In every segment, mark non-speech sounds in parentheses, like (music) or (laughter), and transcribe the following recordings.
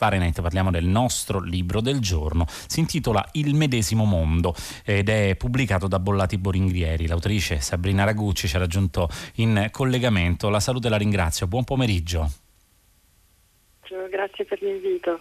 Fahrenheit, parliamo del nostro libro del giorno, si intitola Il medesimo mondo ed è pubblicato da Bollati Boringhieri. L'autrice Sabrina Ragucci ci ha raggiunto in collegamento. La saluto e la ringrazio. Buon pomeriggio. Grazie per l'invito.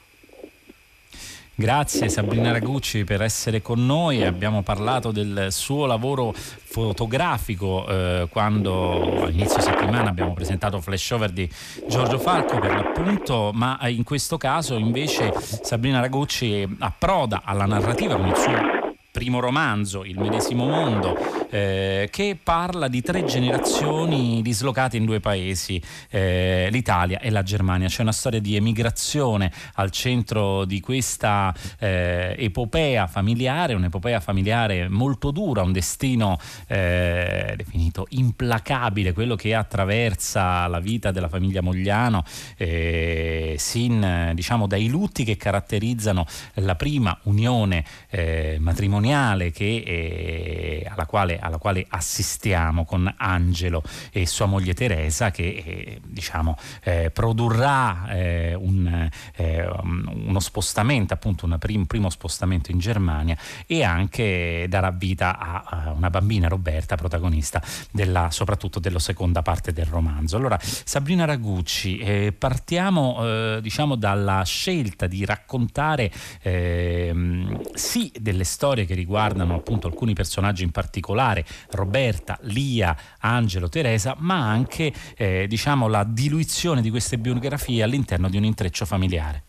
Grazie Sabrina Ragucci per essere con noi. Abbiamo parlato del suo lavoro fotografico eh, quando all'inizio settimana abbiamo presentato flashover di Giorgio Falco per l'appunto, ma in questo caso invece Sabrina Ragucci approda alla narrativa con il suo primo romanzo, Il medesimo mondo, eh, che parla di tre generazioni dislocate in due paesi, eh, l'Italia e la Germania. C'è una storia di emigrazione al centro di questa eh, epopea familiare, un'epopea familiare molto dura, un destino eh, definito implacabile, quello che attraversa la vita della famiglia Mogliano, eh, sin diciamo dai lutti che caratterizzano la prima unione eh, matrimoniale matrimoniale che, eh, alla, quale, alla, quale, assistiamo con Angelo e sua moglie Teresa che eh, diciamo, eh, produrrà eh, un, eh, uno spostamento, appunto un prim, primo spostamento in Germania e anche darà vita a, a una bambina Roberta, protagonista della, soprattutto della seconda parte del romanzo. Allora, Sabrina Ragucci, eh, partiamo diciamo dalla scelta di raccontare ehm, sì delle storie che riguardano appunto alcuni personaggi in particolare, Roberta, Lia, Angelo, Teresa, ma anche eh, diciamo la diluizione di queste biografie all'interno di un intreccio familiare.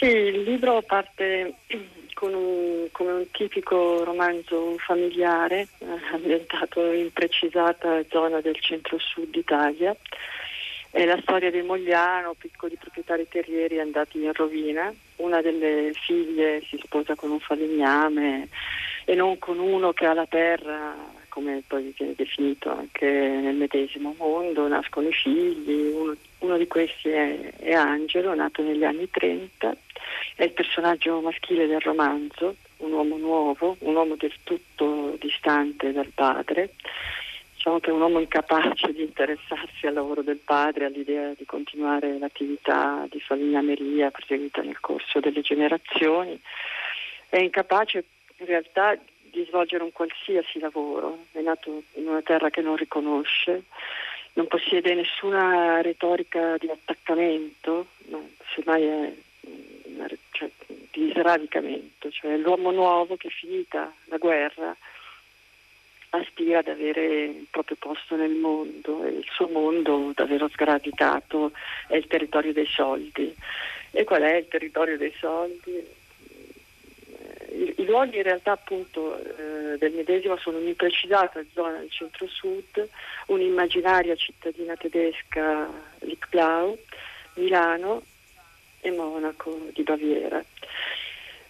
Sì, il libro parte un, come un tipico romanzo familiare eh, ambientato in precisata zona del centro-sud Italia. È la storia di Mogliano, piccoli proprietari terrieri andati in rovina. Una delle figlie si sposa con un falegname e non con uno che ha la terra, come poi viene definito anche nel medesimo mondo. Nascono i figli, uno, uno di questi è, è Angelo, nato negli anni 30, è il personaggio maschile del romanzo, un uomo nuovo, un uomo del tutto distante dal padre diciamo che è un uomo incapace di interessarsi al lavoro del padre, all'idea di continuare l'attività di falegnameria proseguita nel corso delle generazioni, è incapace in realtà di svolgere un qualsiasi lavoro, è nato in una terra che non riconosce, non possiede nessuna retorica di attaccamento, no, semmai è una, cioè, di sradicamento, cioè l'uomo nuovo che finita la guerra aspira ad avere il proprio posto nel mondo e il suo mondo davvero sgradicato è il territorio dei soldi. E qual è il territorio dei soldi? Eh, I, luoghi in realtà appunto eh, del medesimo sono un'imprecisata zona del centro-sud, un'immaginaria cittadina tedesca Lickblau, Milano e Monaco di Baviera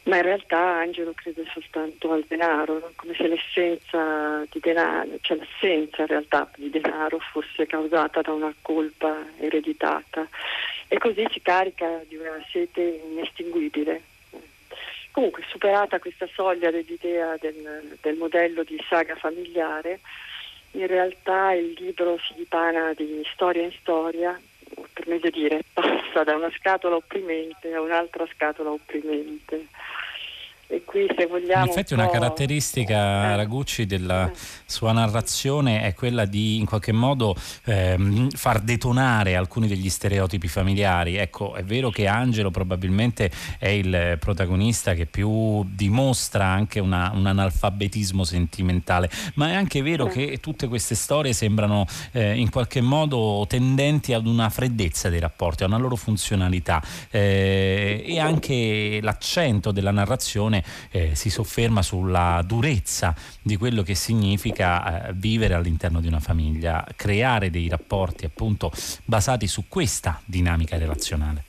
ma in realtà Angelo crede soltanto al denaro, come se l'essenza di denaro, cioè l'assenza in realtà di denaro fosse causata da una colpa ereditata e così si carica di una sete inestinguibile. Comunque superata questa soglia dell'idea del, del modello di saga familiare, in realtà il libro si dipana di storia in storia per meglio dire, passa da una scatola opprimente a un'altra scatola opprimente. E qui se vogliamo. In effetti, una caratteristica, eh. Ragucci, della eh. sua narrazione è quella di in qualche modo ehm, far detonare alcuni degli stereotipi familiari. Ecco, è vero che Angelo probabilmente è il protagonista che più dimostra anche una, un analfabetismo sentimentale, ma è anche vero eh. che tutte queste storie sembrano eh, in qualche modo tendenti ad una freddezza dei rapporti, a una loro funzionalità eh, e anche l'accento della narrazione eh, si sofferma sulla durezza di quello che significa eh, vivere all'interno di una famiglia, creare dei rapporti appunto basati su questa dinamica relazionale.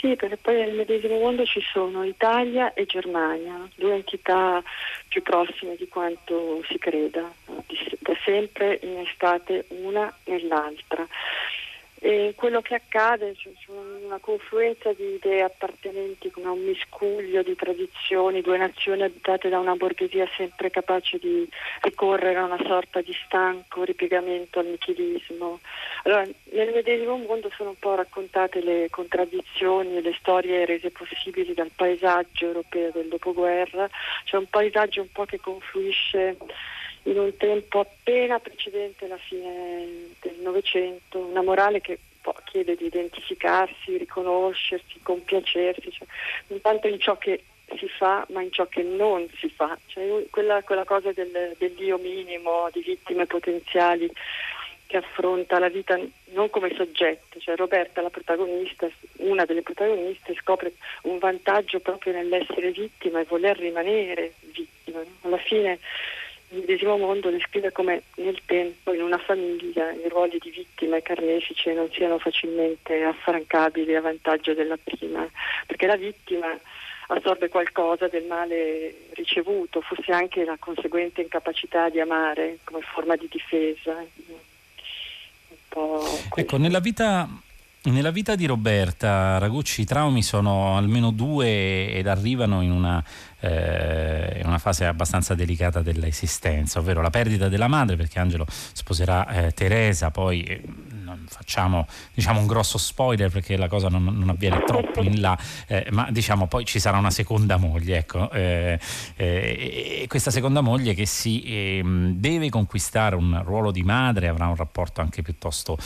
Sì, perché poi nel medesimo mondo ci sono Italia e Germania, due entità più prossime di quanto si creda, da sempre in estate una nell'altra. E quello che accade cioè, una confluenza di idee appartenenti come un miscuglio di tradizioni, due nazioni abitate da una borghesia sempre capace di ricorrere a una sorta di stanco ripiegamento al nichilismo. Allora, nel medesimo mondo sono un po' raccontate le contraddizioni e le storie rese possibili dal paesaggio europeo del dopoguerra, c'è un paesaggio un po' che confluisce in un tempo appena precedente la fine del Novecento, una morale che chiede di identificarsi, riconoscersi, compiacersi, cioè, non tanto in ciò che si fa ma in ciò che non si fa, cioè, quella, quella, cosa del, dell'io minimo, di vittime potenziali che affronta la vita non come soggetto, cioè Roberta, la protagonista, una delle protagoniste, scopre un vantaggio proprio nell'essere vittima e voler rimanere vittima. Alla fine il medesimo mondo descrive come nel tempo in una famiglia i ruoli di vittima e carnefice non siano facilmente affrancabili a vantaggio della prima, perché la vittima assorbe qualcosa del male ricevuto, forse anche la conseguente incapacità di amare come forma di difesa. Ecco, nella vita nella vita di Roberta Ragucci i traumi sono almeno due ed arrivano in una eh, una fase abbastanza delicata dell'esistenza, ovvero la perdita della madre perché Angelo sposerà eh, Teresa, poi eh, non facciamo diciamo, un grosso spoiler perché la cosa non, non avviene troppo in là, eh, ma diciamo poi ci sarà una seconda moglie, ecco, eh, eh, e questa seconda moglie che si ehm, deve conquistare un ruolo di madre, avrà un rapporto anche piuttosto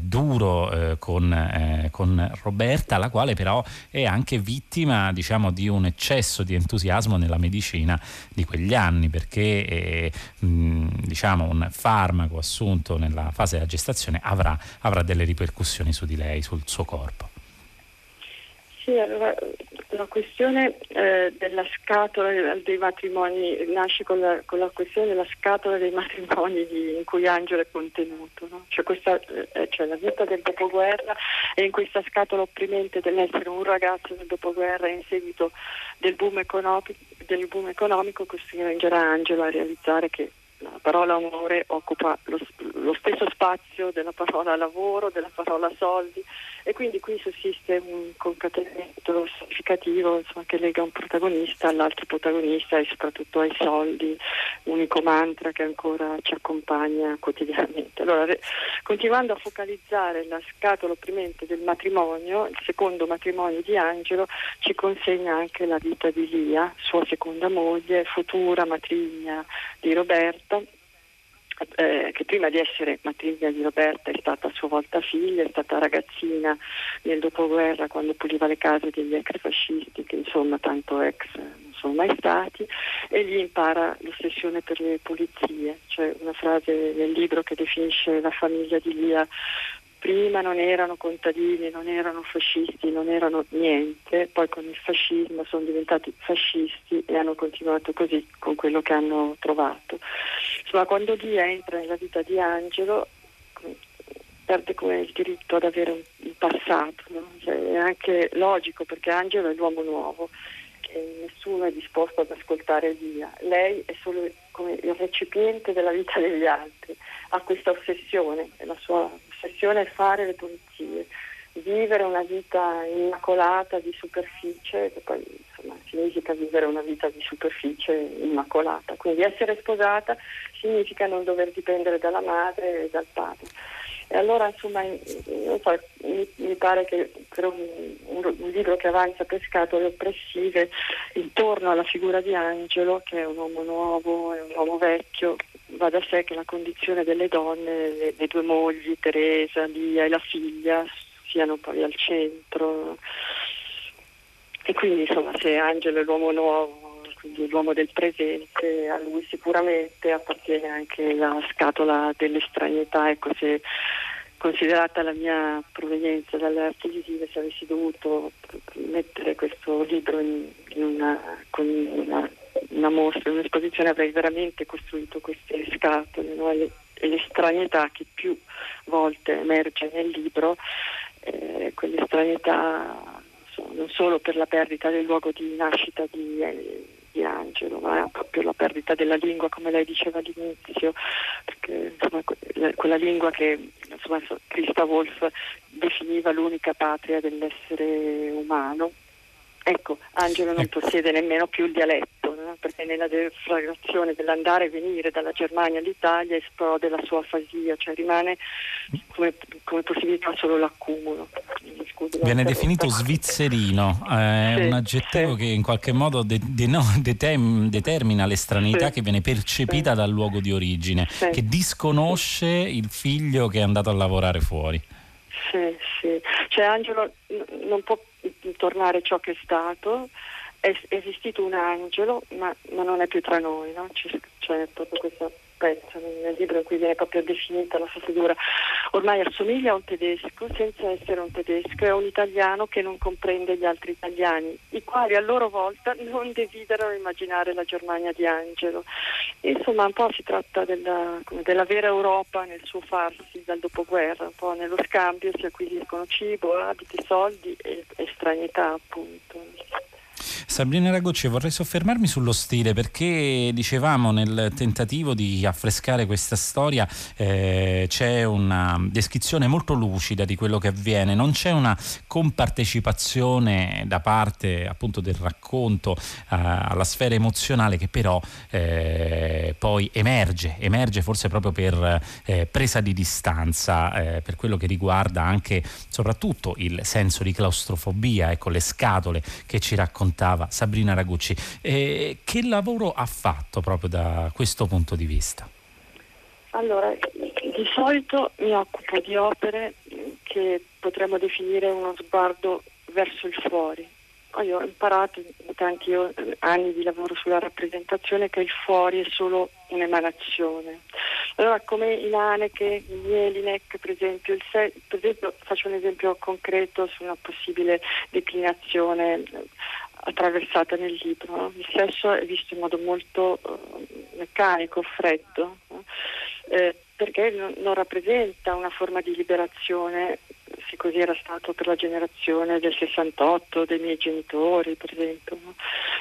duro con, con Roberta, la quale però è anche vittima diciamo, di un eccesso eccesso di entusiasmo nella medicina di quegli anni perché eh, mh, diciamo un farmaco assunto nella fase della gestazione avrà, avrà delle ripercussioni su di lei, sul suo corpo. Sì, allora la questione eh, della scatola dei matrimoni nasce con la, con la, questione della scatola dei matrimoni di, in cui Angelo è contenuto, no? cioè, questa, eh, cioè, la vita del dopoguerra e in questa scatola opprimente dell'essere un ragazzo del dopoguerra in seguito del boom economico, del boom economico costringerà Angelo a realizzare che la parola amore occupa lo, lo, stesso spazio della parola lavoro, della parola soldi e quindi qui sussiste un concatenamento significativo insomma, che lega un protagonista all'altro protagonista e soprattutto ai soldi, unico mantra che ancora ci accompagna quotidianamente. Allora, re, continuando a focalizzare la scatola opprimente del matrimonio, il secondo matrimonio di Angelo ci consegna anche la vita di Lia, sua seconda moglie, futura matrigna di Roberta eh, che prima di essere matrigna di Roberta è stata a sua volta figlia, è stata ragazzina nel dopoguerra quando puliva le case degli ex fascisti, che insomma tanto ex non sono mai stati, e lì impara l'ossessione per le pulizie, cioè una frase nel libro che definisce la famiglia di Lia prima non erano contadini, non erano fascisti, non erano niente, poi con il fascismo sono diventati fascisti e hanno continuato così con quello che hanno trovato. Insomma, quando lì entra nella vita di Angelo perde come il diritto ad avere un, passato, no? cioè, è anche logico perché Angelo è l'uomo nuovo e nessuno è disposto ad ascoltare via. Lei è solo come il recipiente della vita degli altri, ha questa ossessione, la sua l'ossessione è fare le pulizie, vivere una vita immacolata di superficie, che poi insomma, significa vivere una vita di superficie immacolata. Quindi essere sposata significa non dover dipendere dalla madre e dal padre. E allora insomma so, mi, mi, pare che per un, un, un, libro che avanza per scatole oppressive intorno alla figura di Angelo, che è un uomo nuovo, è un uomo vecchio, va da sé che la condizione delle donne, le, le due mogli, Teresa, Lia e la figlia, siano poi al centro. E quindi insomma se Angelo è l'uomo nuovo, quindi l'uomo del presente, a lui sicuramente appartiene anche la scatola dell'estraneità, ecco se considerata la mia provenienza dalle arti visive, se avessi dovuto mettere questo libro in, in una, con una una mostra, un'esposizione avrei veramente costruito queste scatole no? e, l'estraneità che più volte emerge nel libro, eh, quell'estraneità non solo per la perdita del luogo di nascita di, eh, di Angelo, ma proprio la perdita della lingua, come lei diceva all'inizio, perché insomma, quella lingua che insomma, Christa Wolf definiva l'unica patria dell'essere umano. Ecco, Angelo non ecco. possiede nemmeno più il dialetto? Perché nella deflagrazione dell'andare e venire dalla Germania all'Italia esplode la sua afasia, cioè rimane come, come possibilità solo l'accumulo. Scusi, Viene definito svizzerino, è sì, un aggettivo sì. che in qualche modo de, de, no, detem, determina l'estranità sì. che viene percepita dal luogo di origine, che disconosce il figlio che è andato a lavorare fuori. Sì, sì. Cioè Angelo non può tornare ciò che è stato, è esistito un angelo, ma, ma non è più tra noi, no? c'è, proprio questa pezzo nel libro in cui viene proprio definita la sua figura. Ormai assomiglia a un tedesco senza essere un tedesco, è un italiano che non comprende gli altri italiani, i quali a loro volta non desiderano immaginare la Germania di Angelo. Insomma, un po' si tratta della, della vera Europa nel suo farsi dal dopoguerra, un po' nello scambio si acquisiscono cibo, abiti, soldi e, e stranietà appunto. Sabrina Ragocci, vorrei soffermarmi sullo stile perché dicevamo nel tentativo di affrescare questa storia eh, c'è una descrizione molto lucida di quello che avviene, non c'è una compartecipazione da parte appunto del racconto eh, alla sfera emozionale che però eh, poi emerge, emerge forse proprio per eh, presa di distanza eh, per quello che riguarda anche soprattutto il senso di claustrofobia, ecco le scatole che ci raccontava raccontava Sabrina Ragucci. Eh, che lavoro ha fatto proprio da questo punto di vista? Allora, di solito mi occupo di opere che potremmo definire uno sguardo verso il fuori. Io ho imparato in tanti anni di lavoro sulla rappresentazione che il fuori è solo un'emanazione. Allora, come in Haneke, in Jelinek, per esempio, se, per esempio, faccio un esempio concreto su una possibile declinazione attraversata nel libro. Il sesso è visto in modo molto uh, meccanico, freddo, eh, perché non, non, rappresenta una forma di liberazione, se così era stato per la generazione del 68, dei miei genitori, per esempio. No?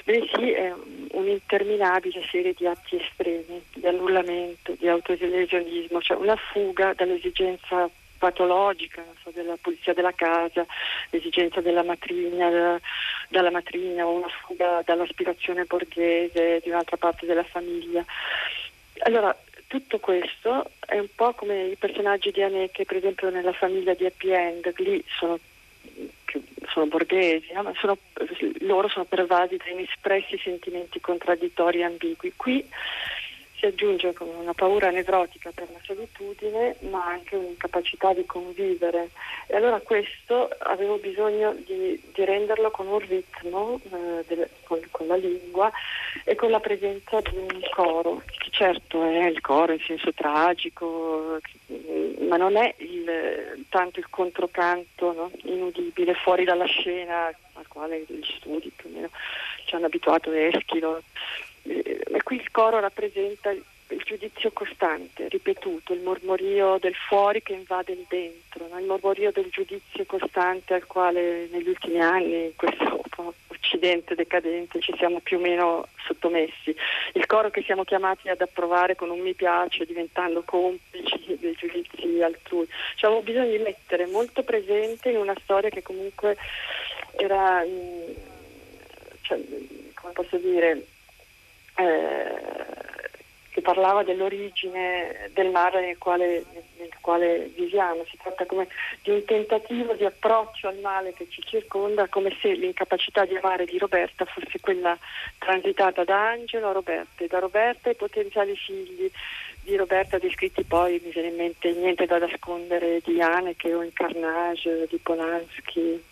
Bensì è un'interminabile serie di atti estremi, di annullamento, di autolesionismo, cioè una fuga dall'esigenza patologica so, della pulizia della casa, l'esigenza della matrigna, della, dalla matrigna o una fuga dall'aspirazione borghese di un'altra parte della famiglia. Allora, tutto questo è un po' come i personaggi di Aneke, per esempio nella famiglia di Happy End, lì sono, sono borghesi, no? sono, loro sono pervasi da inespressi sentimenti contraddittori e ambigui. Qui si aggiunge con una paura nevrotica per la solitudine, ma anche un'incapacità di convivere. E allora questo avevo bisogno di, di renderlo con un ritmo, eh, del, con, con, la lingua e con la presenza di un coro, che certo è il coro in senso tragico, ma non è il, tanto il controcanto no? inudibile fuori dalla scena al quale gli studi più o meno ci hanno abituato Eschilo eh, qui il coro rappresenta il, giudizio costante, ripetuto, il mormorio del fuori che invade il dentro, no? il mormorio del giudizio costante al quale negli ultimi anni, in questo occidente decadente, ci siamo più o meno sottomessi. Il coro che siamo chiamati ad approvare con un mi piace, diventando complici dei giudizi altrui. Cioè, avevo bisogno di mettere molto presente in una storia che comunque era, cioè, come posso dire, eh, che parlava dell'origine del mare nel quale, nel quale, viviamo. Si tratta di un tentativo di approccio al male che ci circonda, come se l'incapacità di amare di Roberta fosse quella transitata da Angelo a Roberta e da Roberta ai potenziali figli di Roberta descritti poi mi viene in mente niente da nascondere di Haneke o in Carnage di Polanski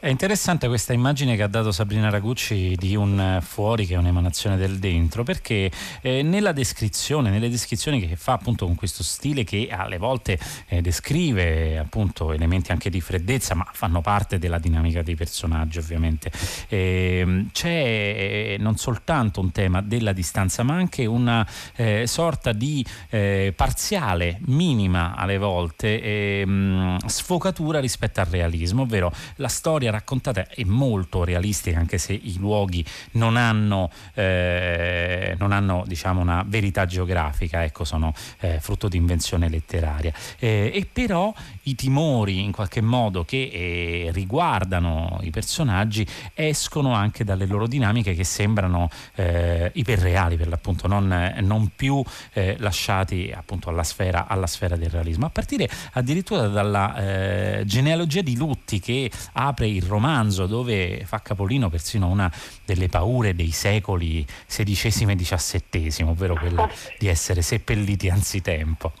è interessante questa immagine che ha dato Sabrina Ragucci di un fuori che è un'emanazione del dentro, perché eh, nella descrizione, nelle descrizioni che fa appunto con questo stile che alle volte eh, descrive appunto elementi anche di freddezza, ma fanno parte della dinamica dei personaggi ovviamente, eh, c'è eh, non soltanto un tema della distanza, ma anche una eh, sorta di eh, parziale, minima alle volte, ehm, sfocatura rispetto al realismo, ovvero la storia storia raccontata è molto realistica anche se i luoghi non hanno, eh, non hanno diciamo, una verità geografica, ecco, sono eh, frutto di invenzione letteraria. Eh, e però i timori in qualche modo che eh, riguardano i personaggi escono anche dalle loro dinamiche che sembrano eh, iperreali per l'appunto, non, non più eh, lasciati appunto alla sfera, alla sfera, del realismo, a partire addirittura dalla genealogia di lutti che apre il romanzo dove fa capolino persino una delle paure dei secoli XVI e XVII, ovvero quella di essere seppelliti anzitempo.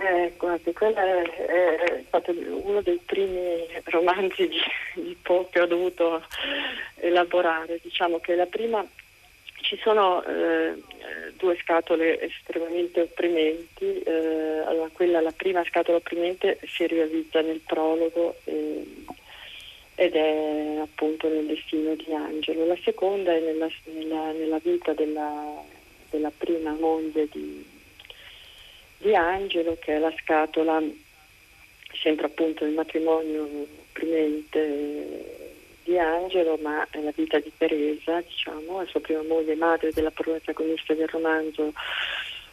Eh, guardi, quello è, è, stato uno dei primi romanzi di, di Poe che ho dovuto elaborare. Diciamo che la prima ci sono eh, due scatole estremamente opprimenti, eh, allora quella, la prima scatola opprimente si realizza nel prologo eh, ed è appunto nel destino di Angelo, la seconda è nella, nella, nella vita della, della prima moglie di, di Angelo, che è la scatola sempre appunto del matrimonio primente di Angelo, ma è la vita di Teresa, diciamo, la sua prima moglie, madre della protagonista del romanzo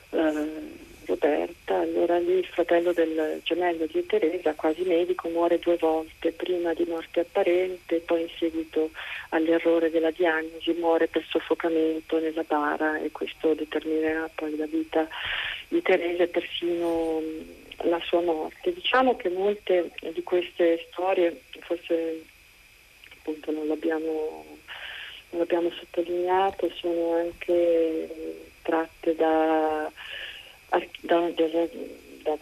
eh, Roberta. Allora lì il fratello del gemello di Teresa, quasi medico, muore due volte, prima di morte apparente, poi in seguito all'errore della diagnosi muore per soffocamento nella bara e questo determinerà poi la vita di Teresa e persino la sua morte. Diciamo che molte di queste storie, forse appunto non l'abbiamo, non l'abbiamo sottolineato, sono anche tratte da, da, da,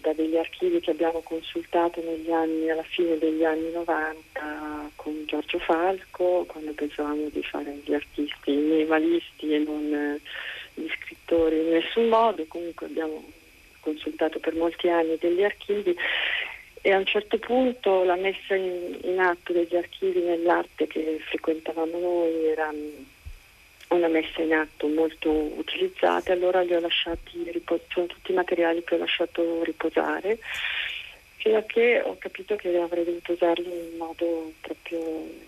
da, degli archivi che abbiamo consultato anni, alla fine degli anni 90 con Giorgio Falco, quando pensavamo di fare gli artisti minimalisti e non gli scrittori in nessun modo, comunque abbiamo consultato per molti anni degli archivi e a un certo punto la messa in, in atto degli archivi nell'arte che frequentavamo noi era mm, una messa in atto molto utilizzata, allora li ho lasciati riposare, sono tutti i materiali che ho lasciato riposare, fino a che ho capito che avrei dovuto usarli in modo proprio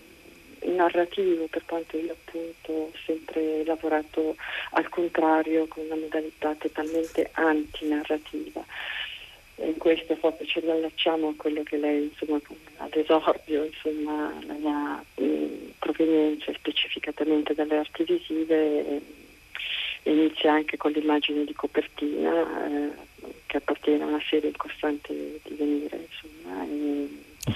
narrativo, per quanto io appunto ho sempre lavorato al contrario con una modalità totalmente antinarrativa. In questo proprio ci allacciamo a quello che lei insomma ad esordio, insomma la mia mh, provenienza specificatamente dalle arti visive e, inizia anche con l'immagine di copertina eh, che appartiene a una serie in costante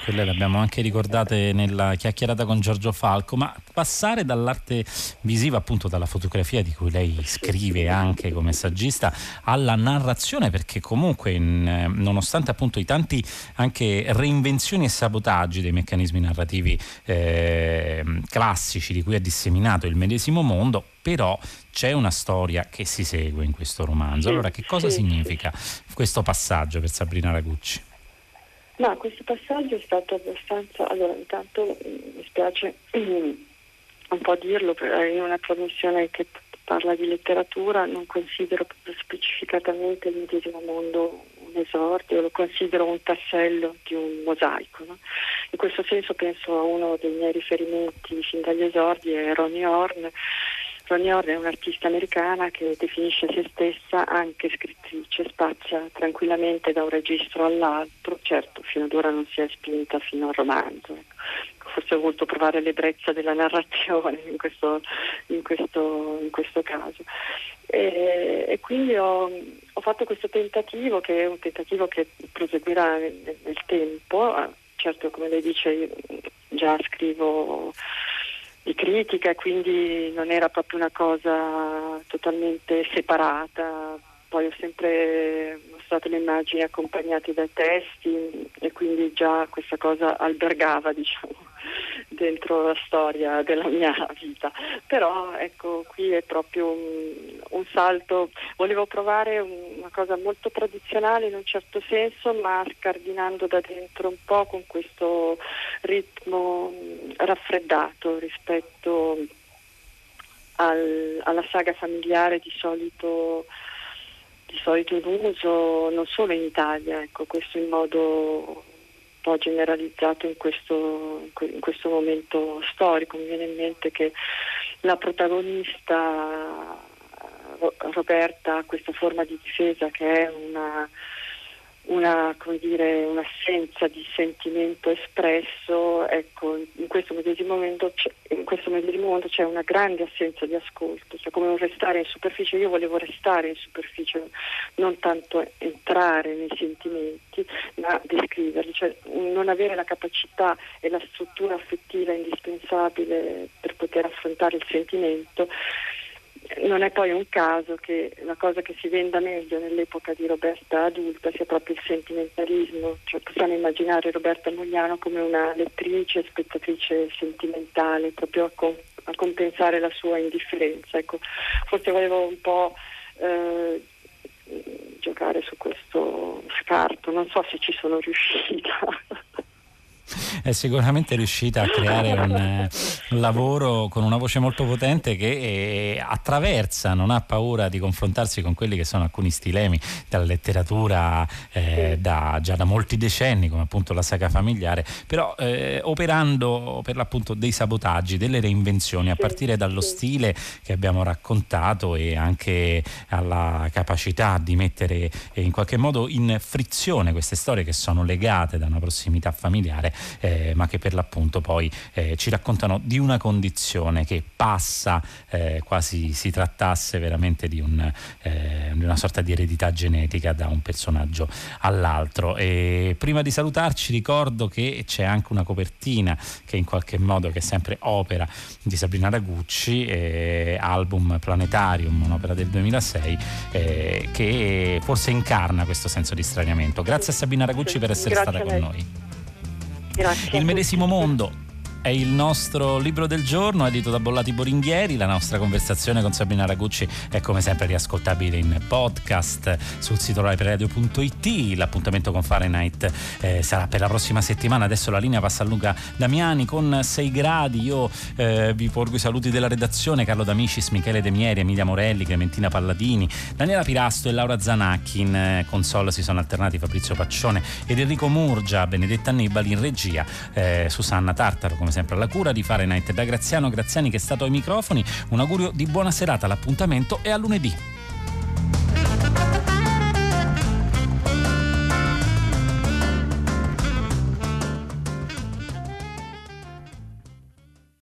quelle le abbiamo anche ricordate nella chiacchierata con Giorgio Falco, ma passare dall'arte visiva, appunto dalla fotografia di cui lei scrive anche come saggista, alla narrazione, perché comunque in, nonostante appunto i tanti anche reinvenzioni e sabotaggi dei meccanismi narrativi eh, classici di cui è disseminato il medesimo mondo, però c'è una storia che si segue in questo romanzo. Allora che cosa significa questo passaggio per Sabrina Ragucci? No, questo passaggio è stato abbastanza... Allora, intanto mm, mi spiace (clears throat) un po' dirlo, in una trasmissione che parla di letteratura non considero specificatamente il medesimo mondo un esordio, lo considero un tassello di un mosaico. No? In questo senso penso a uno dei miei riferimenti fin dagli esordi, è Ronnie Horn, Horn è un'artista americana che definisce se stessa anche scrittrice, spazia tranquillamente da un registro all'altro, certo fino ad ora non si è spinta fino al romanzo. Ecco. Forse ho voluto provare l'ebbrezza della narrazione in questo, in questo, in questo caso. E, e quindi ho, ho, fatto questo tentativo, che è un tentativo che proseguirà nel, nel tempo. Certo, come lei dice, io già scrivo critica, quindi non era proprio una cosa totalmente separata. Poi ho sempre mostrato le immagini accompagnate dai testi e quindi già questa cosa albergava, diciamo, dentro la storia della mia vita. Però ecco, qui è proprio un, un salto. Volevo provare una cosa molto tradizionale in un certo senso, ma scardinando da dentro un po' con questo ritmo raffreddato rispetto al, alla saga familiare di solito di solito in uso non solo in Italia, ecco, questo in modo po' generalizzato in questo, in questo momento storico. Mi viene in mente che la protagonista Roberta ha questa forma di difesa che è una una, dire, un'assenza di sentimento espresso, ecco, in questo, momento, in questo medesimo momento c'è una grande assenza di ascolto, cioè come un restare in superficie, io volevo restare in superficie, non tanto entrare nei sentimenti, ma descriverli, cioè non avere la capacità e la struttura affettiva indispensabile per poter affrontare il sentimento non è poi un caso che la cosa che si venda meglio nell'epoca di Roberta adulta sia proprio il sentimentalismo, cioè possiamo immaginare Roberta Mogliano come una lettrice, spettatrice sentimentale, proprio a, com- a compensare la sua indifferenza. Ecco, forse volevo un po' eh, giocare su questo scarto, non so se ci sono riuscita è sicuramente riuscita a creare un, eh, un lavoro con una voce molto potente che eh, attraversa, non ha paura di confrontarsi con quelli che sono alcuni stilemi della letteratura eh, da, già da molti decenni, come appunto la saga familiare, però eh, operando per l'appunto dei sabotaggi, delle reinvenzioni, a partire dallo stile che abbiamo raccontato e anche alla capacità di mettere eh, in qualche modo in frizione queste storie che sono legate da una prossimità familiare eh, ma che per l'appunto poi eh, ci raccontano di una condizione che passa eh, quasi si trattasse veramente di, un, eh, di, una sorta di eredità genetica da un personaggio all'altro. E prima di salutarci ricordo che c'è anche una copertina che in qualche modo che è sempre opera di Sabrina Ragucci, eh, album Planetarium, un'opera del 2006 eh, che forse incarna questo senso di straniamento. Grazie a Sabrina Ragucci per essere Grazie stata con noi. Grazie. Il medesimo mondo è il nostro libro del giorno, edito da Bollati Boringhieri. La nostra conversazione con Sabrina Ragucci è come sempre riascoltabile in podcast sul sito raiperadio.it. L'appuntamento con Fahrenheit eh, sarà per la prossima settimana. Adesso la linea passa a Luca Damiani con 6 gradi. Io eh, vi porgo i saluti della redazione: Carlo D'Amicis, Michele De Mieri, Emilia Morelli, Clementina Palladini, Daniela Pirasto e Laura Zanacchi. In eh, console si sono alternati Fabrizio Paccione ed Enrico Murgia, Benedetta Annibali in regia, eh, Susanna Tartaro come sempre alla cura di Fahrenheit. Da Graziano Graziani che è stato ai microfoni, un augurio di buona serata, l'appuntamento è a lunedì.